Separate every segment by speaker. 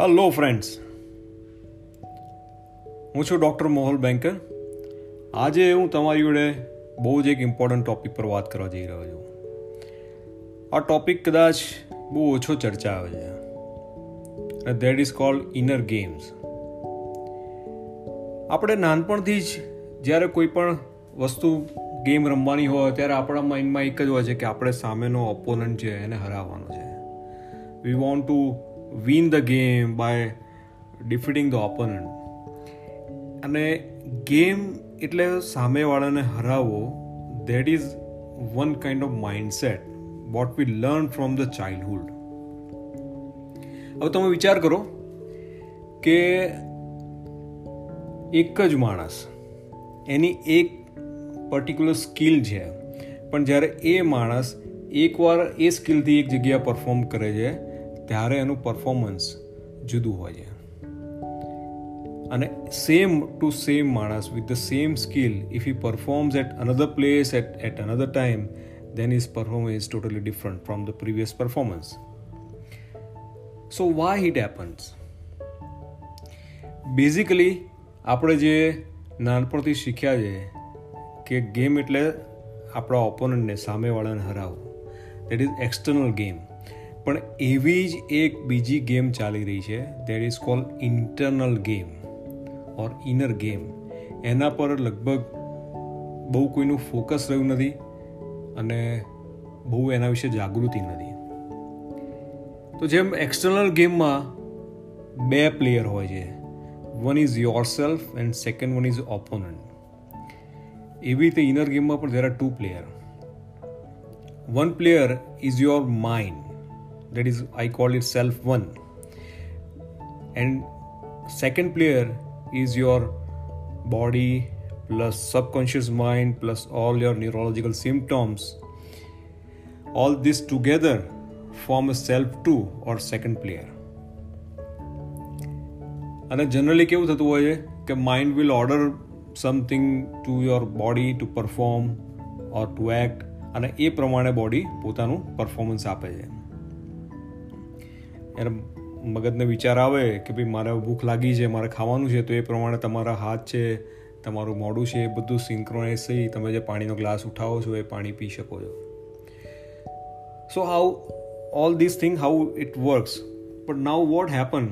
Speaker 1: Hello friends હું છું doctor મોહલ banker આજે હું તમારી જોડે બહુ જ એક ઇમ્પોર્ટન્ટ ટૉપિક પર વાત કરવા જઈ રહ્યો છું. આ ટૉપિક કદાચ બહુ ઓછો ચર્ચા આવે છે. That is called inner games આપણે નાનપણથી જ જ્યારે કોઈ પણ વસ્તુ ગેમ રમવાની હોય, ત્યારે આપણા માઇન્ડમાં એક જ હોય છે કે આપણે સામેનો ઓપોનન્ટ છે એને હરાવવાનો છે. We want to win the game by defeating the opponent અને ગેમ એટલે સામેવાળાને હરાવવો that is one kind of mindset what we learn from the childhood હવે તમે વિચાર કરો કે એક જ માણસ, એની એક પર્ટિક્યુલર સ્કિલ છે. પણ જ્યારે એ માણસ એકવાર એ સ્કિલથી એક જગ્યા પરફોર્મ કરે છે ત્યારે એનું પરફોર્મન્સ જુદું હોય છે અને સેમ ટુ સેમ માણસ with the same skill if he performs at another place at at another time then his performance is totally different from the previous performance. So, why it? Basically આપણે જે નાનપણથી શીખ્યા છે કે game એટલે આપણા ઓપોનન્ટને સામેવાળાને હરાવવું દેટ ઇઝ એક્સટર્નલ ગેમ પણ એવી જ એક બીજી ગેમ ચાલી રહી છે. That is call internal game or inner game એના પર લગભગ બહુ કોઈનું ફોકસ રહ્યું નથી અને બહુ એના વિશે જાગૃતિ નથી. તો જેમ એક્સટર્નલ ગેમમાં બે પ્લેયર હોય છે. One is your self and second one is opponent એવી રીતે ઇનર ગેમમાં પણ there are two player one player is your mind that is i call it self one and second player is your body plus subconscious mind plus all your neurological symptoms all this together form a self two or second player અને generally કેવું થતું હોય છે કે mind will order something to your body to perform or to act અને એ પ્રમાણે body પોતાનું પરફોર્મન્સ આપે છે એને મગજને વિચાર આવે કે ભાઈ મારે ભૂખ લાગી છે, મારે ખાવાનું છે, તો એ પ્રમાણે તમારા હાથ છે, તમારું મોડું છે, એ બધું સિંક્રોનાઇઝ થઈ તમે જે પાણીનો ગ્લાસ ઉઠાવો છો, એ પાણી પી શકો છો. So how all this thing how it works but now what happen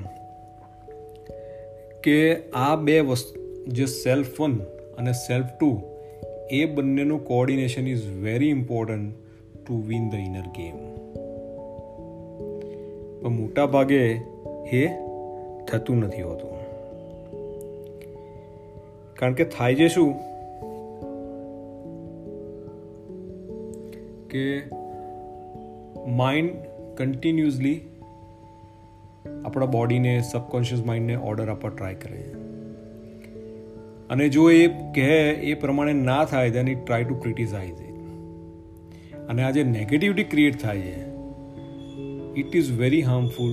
Speaker 1: કે આ બે વસ્તુ, જે સેલ્ફ વન અને સેલ્ફ ટુ એ બંનેનું coordination is very important to win the inner game પણ મોટા ભાગે એ થતું નથી હોતું. કારણ કે થાય છે શું? કે માઇન્ડ કન્ટિન્યુઅસલી આપણા બોડીને સબકોન્શિયસ માઇન્ડને ઓર્ડર આપવા ટ્રાય કરે છે. અને જો એ કહે એ પ્રમાણે ના થાય then it try to criticize it અને આ જે નેગેટિવિટી ક્રિએટ થાય છે it is very harmful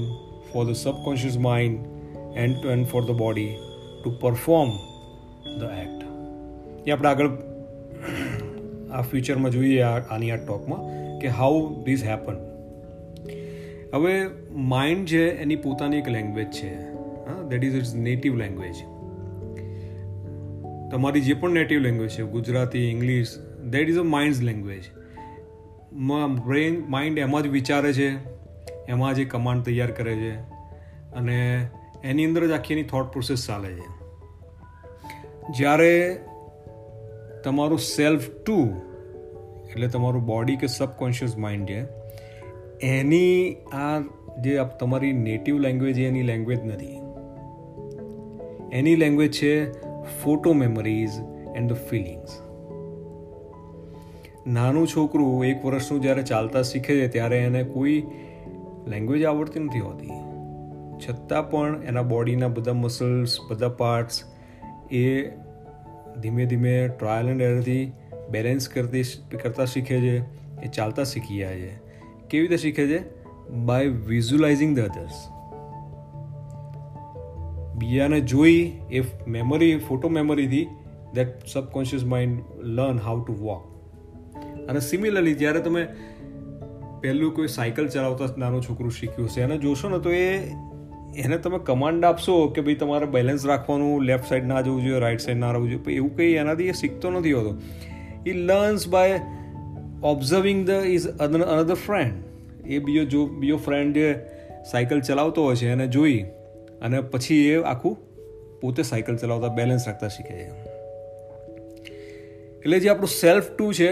Speaker 1: for the subconscious mind and and for the body to perform the act. એ આપણે આગળ આ ફ્યુચરમાં જોઈએ આની આ ટોકમાં કે હાઉ ધીસ હેપન હવે માઇન્ડ છે એની પોતાની એક લેંગ્વેજ છે હા that is its native language તમારી જે પણ નેટિવ લેંગ્વેજ છે Gujarati English that is a mind language brain mind એમાં જ વિચારે છે એમાં જે કમાન્ડ તૈયાર કરે છે અને એની અંદર જ આખી એની થોટ પ્રોસેસ ચાલે છે. જ્યારે તમારું સેલ્ફ ટુ એટલે તમારું બોડી કે સબકોન્શિયસ માઇન્ડ છે, એની આ જે તમારી નેટિવ લેંગ્વેજ એની લેંગ્વેજ નથી. એની લેંગ્વેજ છે photo memories and the feelings નાનું છોકરું એક વર્ષનું જ્યારે ચાલતા શીખે છે, ત્યારે એને કોઈ લેંગ્વેજ આવડતી નથી હોતી. છતાં પણ એના બોડીના બધા મસલ્સ બધા પાર્ટ્સ એ ધીમે ધીમે ટ્રાયલ એન્ડ એરથી બેલેન્સ કરતી કરતાં શીખે છે, એ ચાલતા શીખી જાય છે. કેવી રીતે શીખે છે? બાય વિઝ્યુલાઇઝિંગ ધ અધર્સ બીજાને જોઈ એ memory photo મેમરીથી that subconscious mind learn how to walk અને સિમિલરલી જ્યારે તમે પહેલું કોઈ સાયકલ ચલાવતા નાનું છોકરું શીખ્યું છે એને જોશો ને તો એ, એને તમે કમાન્ડ આપશો કે ભાઈ તમારે બેલેન્સ રાખવાનું લેફ્ટ સાઈડ ના જવું જોઈએ રાઈટ સાઈડ ના રહેવું જોઈએ. એવું કંઈ એનાથી એ શીખતો નથી હોતો. એ learns by observing the is another friend એ બીજો જો, બીજો ફ્રેન્ડ જે સાયકલ ચલાવતો હોય છે, એને જોઈ અને પછી એ આખું પોતે સાયકલ ચલાવતા બેલેન્સ રાખતા શીખે છે. એટલે જે આપણું સેલ્ફ ટુ છે,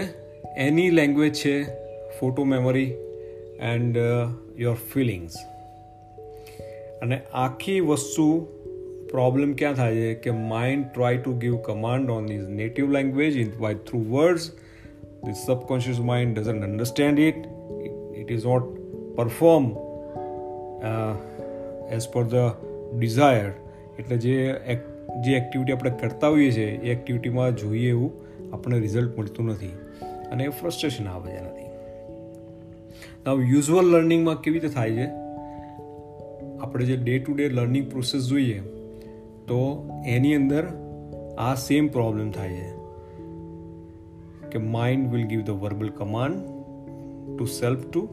Speaker 1: એની લેંગ્વેજ છે photo memory and your feelings અને આખી વસ્તુ પ્રોબ્લેમ ક્યાં થાય છે? કે mind try to give command on these native language in by through words the subconscious mind doesn't understand it it is not perform as per the desire એટલે જે જે એક્ટિવિટી આપણે કરતા હોઈએ છીએ, એ એક્ટિવિટીમાં જોઈએ એવું આપણને રિઝલ્ટ મળતું નથી. અને એ ફ્રસ્ટ્રેશન આવે છે હવે યુઝ્યુઅલ લર્નિંગમાં કેવી રીતે થાય છે? આપણે જે day to day learning process જોઈએ, તો એની અંદર આ સેમ પ્રોબ્લેમ થાય છે. કે mind will give the verbal command to self to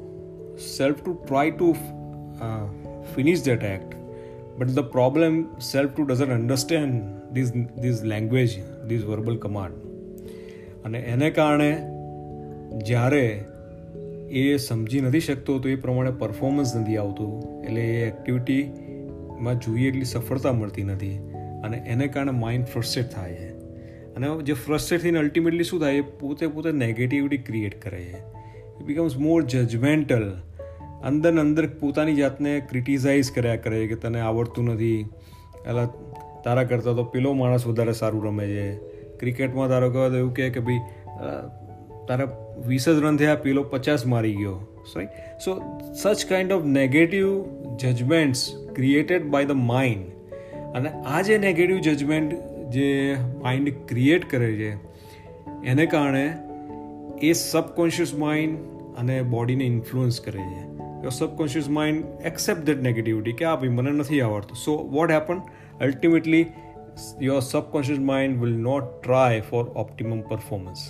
Speaker 1: self to try to finish act but the problem self to doesn't understand this these language these verbal command અને એને કારણે જ્યારે એ સમજી નથી શકતો તો એ પ્રમાણે પરફોર્મન્સ નથી આવતું. એટલે એ એક્ટિવિટીમાં જોઈએ એટલી સફળતા મળતી નથી. અને એને કારણે માઇન્ડ ફ્રસ્ટ્રેટ થાય છે. અને જે ફ્રસ્ટ્રેટ થઈને અલ્ટિમેટલી શું થાય? એ પોતે પોતે નેગેટિવિટી ક્રિએટ કરે છે. ઇટ બીકમ્સ મોર જજમેન્ટલ અંદર અંદર પોતાની જાતને ક્રિટિસાઇઝ કર્યા કરે કે તને આવડતું નથી. એટલે તારા કરતાં તો પેલો માણસ વધારે સારું રમે છે. ક્રિકેટમાં તારો કહો તો એવું કહે કે ભાઈ તારા વીસ જ રન થયા પેલો પચાસ મારી ગયો. Right so such kind of negative judgments created by the mind અને આ જે નેગેટિવ જજમેન્ટ જે માઇન્ડ ક્રિએટ કરે છે, એને કારણે એ સબકોન્શિયસ માઇન્ડ અને બોડીને ઇન્ફ્લુઅન્સ કરે છે. Your subconscious mind accept that negativity કે આ ભાઈ મને નથી આવડતું. So what happen ultimately your subconscious mind will not try for optimum performance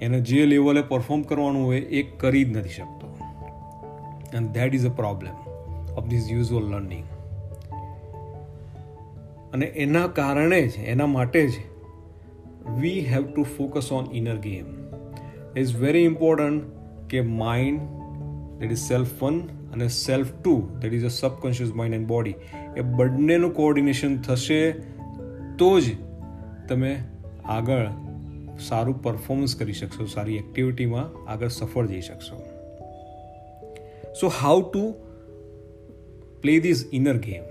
Speaker 1: એને જે લેવલે પરફોર્મ કરવાનું હોય એ કરી જ નથી શકતો. And that is a problem of this usual learning અને એના કારણે જ એના માટે જ we have to focus on inner game is very important કે mind that is self one અને self two that is a subconscious mind and body એ બંનેનું કોઓર્ડિનેશન થશે તો જ તમે આગળ સારું પરફોર્મન્સ કરી શકશો સારી એક્ટિવિટીમાં આગળ સફળ જઈ શકશો. So how to play this inner game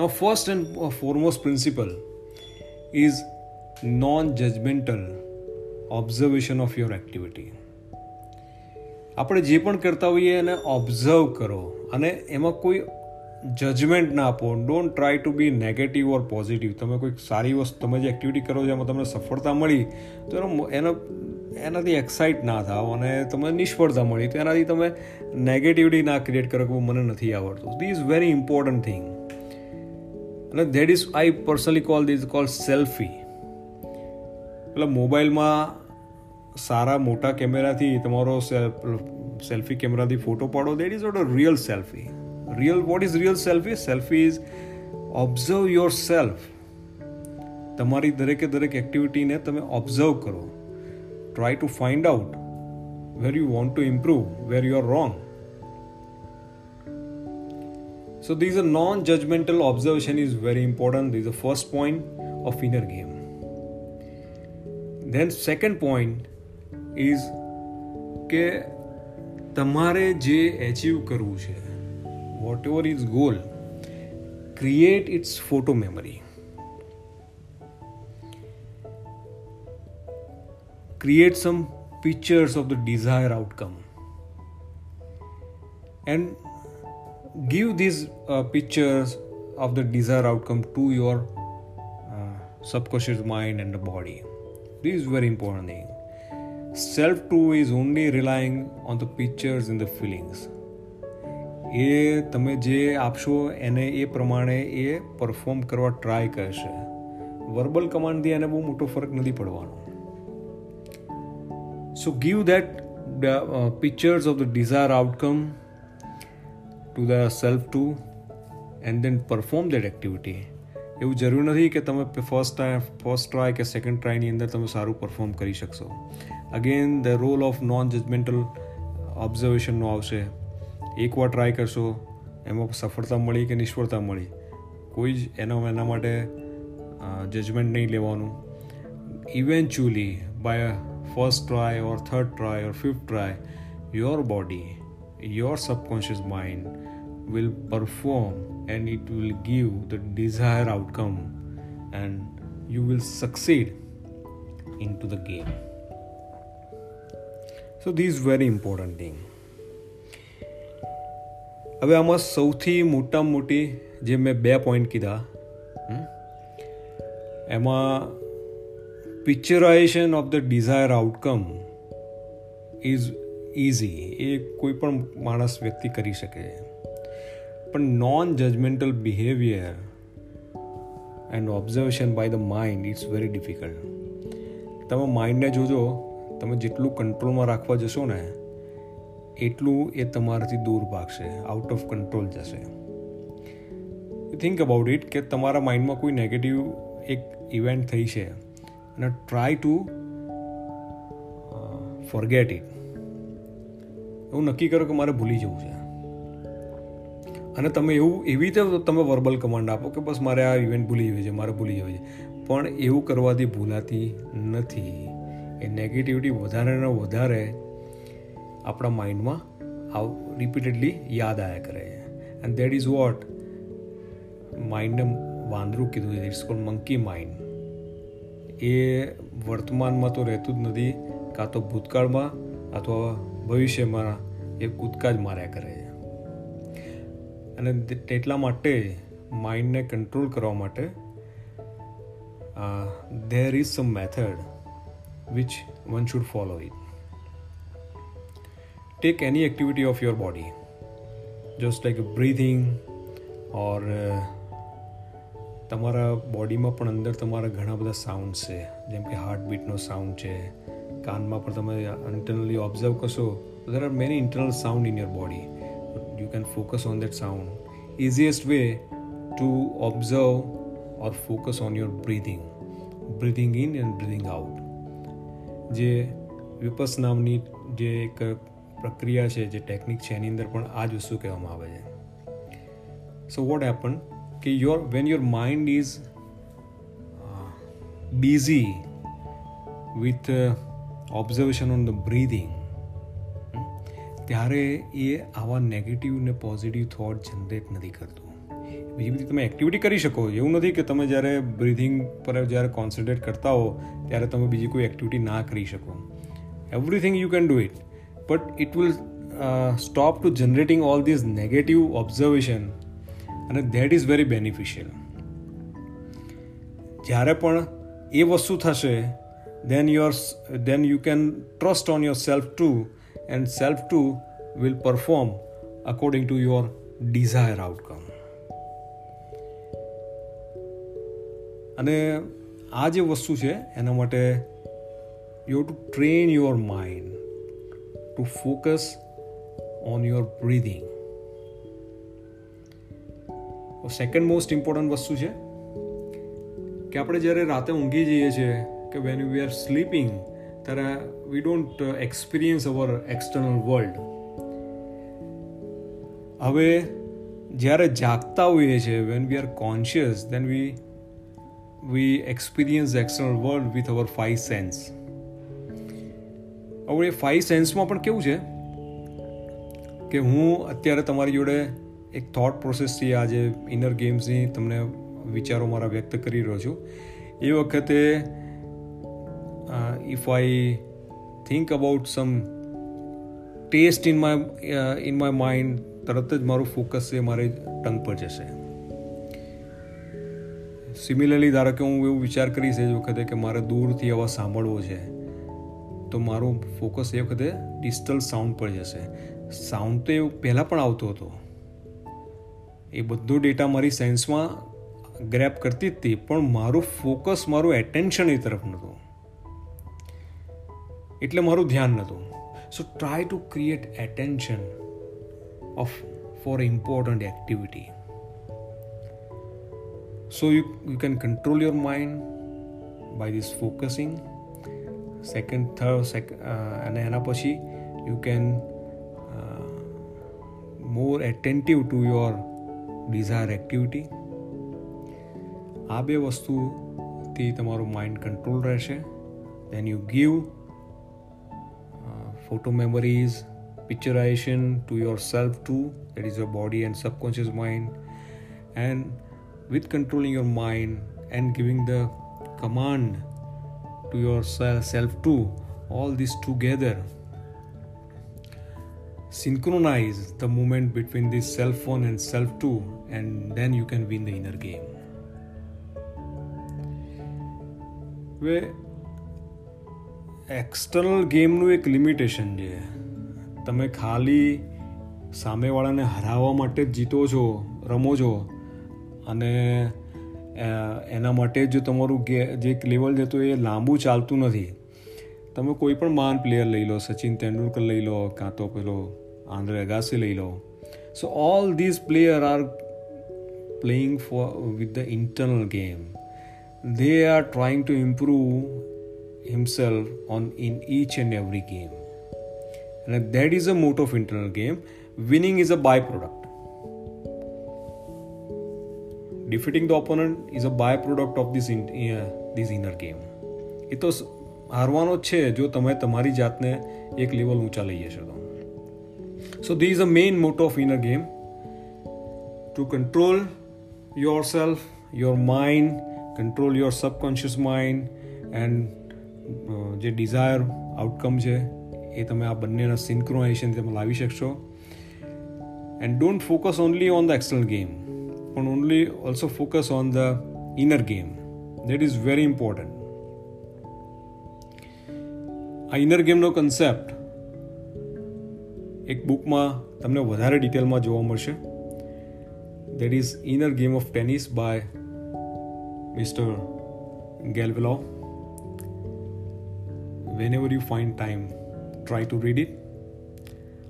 Speaker 1: Now, first and foremost principle is non judgmental observation of your activity. આપણે જે પણ કરતા હોઈએ એને ઓબ્ઝર્વ કરો. અને એમાં કોઈ જજમેન્ટ ના આપો. Don't try to be negative or positive તમે કોઈક સારી વસ્તુ, તમે જે એક્ટિવિટી કરો એમાં તમને સફળતા મળી, તો એનો એનો, એનાથી એક્સાઇટ ના થાવ અને તમને નિષ્ફળતા મળી. તો એનાથી તમે નેગેટિવિટી ના ક્રિએટ કરો કે મને નથી આવડતું. The is very important thing અને that is I personally call these call selfie એટલે મોબાઈલમાં સારા મોટા કેમેરાથી તમારો સેલ્ફી કેમેરાથી ફોટો પાડો. That is not a real selfie what is real selfie selfie is observe your self તમારી દરેકે દરેક એક્ટિવિટીને તમે ઓબ્ઝર્વ કરો try to find out where you want to improve where you are wrong So these are non-judgmental observation is very important. This is the first point of inner game. Then second point is કે તમારે જે achieve કરવું છે whatever is goal create its photo memory. Create some pictures of the desired outcome. And give these uh, pictures of the desired outcome to your uh, subconscious mind and the body. This is very important thing. Self true is only relying on the pictures and the feelings. એ તમે જે આપશો, એને એ પ્રમાણે એ perform કરવા try કરશે. Verbal કમાન્ડથી એને બહુ મોટો ફરક નથી પડવાનો. So give that pictures of the desire outcome to the self two and then perform that activity એવું જરૂર નથી કે તમે ફર્સ્ટ ટાઈમ ફર્સ્ટ ટ્રાય કે સેકન્ડ ટ્રાયની અંદર તમે સારું પરફોર્મ કરી શકશો. Again the role of non judgmental ઓબ્ઝર્વેશનનો આવશે. એકવાર ટ્રાય કરશો એમાં સફળતા મળી કે નિષ્ફળતા મળી કોઈ જ એના એના માટે જજમેન્ટ નહીં લેવાનું eventually by first try or third try or fifth try your body your subconscious mind will perform and it will give the desired outcome and you will succeed into the game so this is very important thing હવે આમાં સૌથી મોટામાં મોટી જે મેં બે point કીધા એમાં picturization of the desire outcome is easy એ કોઈ પણ માણસ વ્યક્તિ કરી શકે. પણ non judgmental behaviour and observation by the mind it's very difficult તમે માઇન્ડને જોજો, તમે જેટલું કંટ્રોલમાં રાખવા જશો ને એટલું એ તમારાથી દૂર ભાગશે આઉટ ઓફ કંટ્રોલ જશે. થિંક અબાઉટ ઇટ કે તમારા માઇન્ડમાં કોઈ નેગેટિવ એક ઇવેન્ટ થઈ છે અને ટ્રાય ટુ ફોરગેટ ઇટ એવું નક્કી કરો કે મારે ભૂલી જવું છે. અને તમે એવું, એવી રીતે તમે વર્બલ કમાન્ડ આપો કે બસ મારે આ ઇવેન્ટ ભૂલી જવી છે, મારે ભૂલી જવી છે. પણ એવું કરવાથી ભૂલાતી નથી. એ નેગેટિવિટી વધારે ને વધારે આપણા માઇન્ડમાં આવ રિપીટેડલી યાદ આવ્યા કરે છે. એન્ડ દેટ ઇઝ વોટ માઇન્ડને વાંદરું કીધું છે. ઇટ્સ કોલ મંકી માઇન્ડ એ વર્તમાનમાં તો રહેતું જ નથી, કાં તો ભૂતકાળમાં અથવા ભવિષ્યમાં એ કૂદકા જ માર્યા કરે છે. અને તેટલા માટે માઇન્ડને કંટ્રોલ કરવા માટે there is some method which one should follow it take any activity of your body. Just like breathing or તમારા બોડીમાં પણ અંદર તમારા ઘણા બધા સાઉન્ડ છે. જેમ કે હાર્ટબીટનો સાઉન્ડ છે. કાનમાં પણ તમે ઇન્ટરનલી ઓબ્ઝર્વ કરશો there are many internal sound in your body you can focus on that sound easiest way to observe or focus on your breathing breathing in and breathing out જે વિપસ નામની જે એક પ્રક્રિયા છે, જે ટેકનિક છે, એની અંદર પણ આ જ વસ્તુ કહેવામાં આવે છે. સો વોટ હેપન કે your when your mind is busy with observation on the breathing ત્યારે એ આવા નેગેટિવ ને પોઝિટિવ થોટ જનરેટ નથી કરતું. બીજી બધી તમે એક્ટિવિટી કરી શકો, એવું નથી કે તમે જ્યારે બ્રિથિંગ પર જ્યારે કોન્સન્ટ્રેટ કરતા હો, ત્યારે તમે બીજી કોઈ એક્ટિવિટી ના કરી શકો. Everything you can do it but it will uh, stop to generating all these negative observation અને દેટ ઇઝ વેરી બેનિફિશિયલ જ્યારે પણ એ વસ્તુ થશે then your then you can trust on your self two and self two will perform according to your desire outcome અને આ જે વસ્તુ છે એના માટે you to train your mind to focus on your breathing. Second most important વસ્તુ છે કે આપણે જ્યારે રાતે ઊંઘી જઈએ છીએ કે વેન વી આર સ્લીપિંગ ત્યારે we don't experience our external world હવે જ્યારે જાગતા હોઈએ છીએ when we are conscious then we we experience external world with our five sense હવે એ ફાઈવ સેન્સમાં પણ કેવું છે? કે હું અત્યારે તમારી જોડે એક થોટ પ્રોસેસથી આજે ઇનર ગેમ્સની તમને વિચારો મારા વ્યક્ત કરી રહ્યો છું. એ વખતે if I think about some taste in my in my mind તરત જ મારું ફોકસ છે મારે ટંગ પર જશે. સિમિલરલી ધારો કે હું એવું વિચાર કરીશ એ વખતે કે મારે દૂરથી અવાજ સાંભળવો છે. તો મારું ફોકસ એ વખતે ડિજિટલ સાઉન્ડ પર જશે સાઉન્ડ તો એવું પહેલાં પણ આવતો હતો. એ બધો ડેટા મારી સાયન્સમાં ગ્રેપ કરતી જ હતી પણ મારું ફોકસ મારું એટેન્શન એ તરફ નહોતું. એટલે મારું ધ્યાન નહોતું. So try to create attention of for important activity so you, you can control your mind by this focusing. Second third second uh, અને એના પછી you can uh, more attentive to your desired activity આ બે વસ્તુથી તમારું mind control રહેશે then you give photo memories picturization to yourself too that is your body and subconscious mind and with controlling your mind and giving the command to yourself too all this together synchronize the movement between this self one and self two, and then you can win the inner game હવે external ગેમનું એક limitation છે તમે ખાલી સામેવાળાને હરાવવા માટે જ જીતો છો રમો છો અને એના માટે જ તમારું જે લેવલ છે તો એ લાંબુ ચાલતું નથી તમે કોઈ પણ મહાન પ્લેયર લઈ લો સચિન તેંડુલકર લઈ લો કાં તો પેલો આંદ્રે અગાસી લઈ લો so all these player are playing for with the internal game they are trying to improve himself on in each and every game and that is a mode of internal game winning is a byproduct defeating the the opponent is a byproduct of this these inner game એ તો હારવાનો જ છે, જો તમે તમારી જાતને એક level ઊંચા લઈ જશો તો. So the is a main motto of inner game to control your self your mind control your subconscious mind and જે ડિઝાયર આઉટકમ છે, એ તમે આ બંનેના સિન્ક્રોનાઇઝેશન તમે લાવી શકશો. And don't focus only on the external game પણ only also focus on the inner game that is very important આ ઇનર ગેમનો કન્સેપ્ટ એક બુકમાં તમને વધારે ડિટેલમાં જોવા મળશે. That is inner game of tennis by mister Gallwey whenever you find time, try to read it.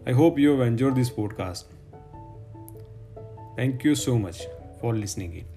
Speaker 1: I hope you have enjoyed this podcast. Thank you so much. For listening it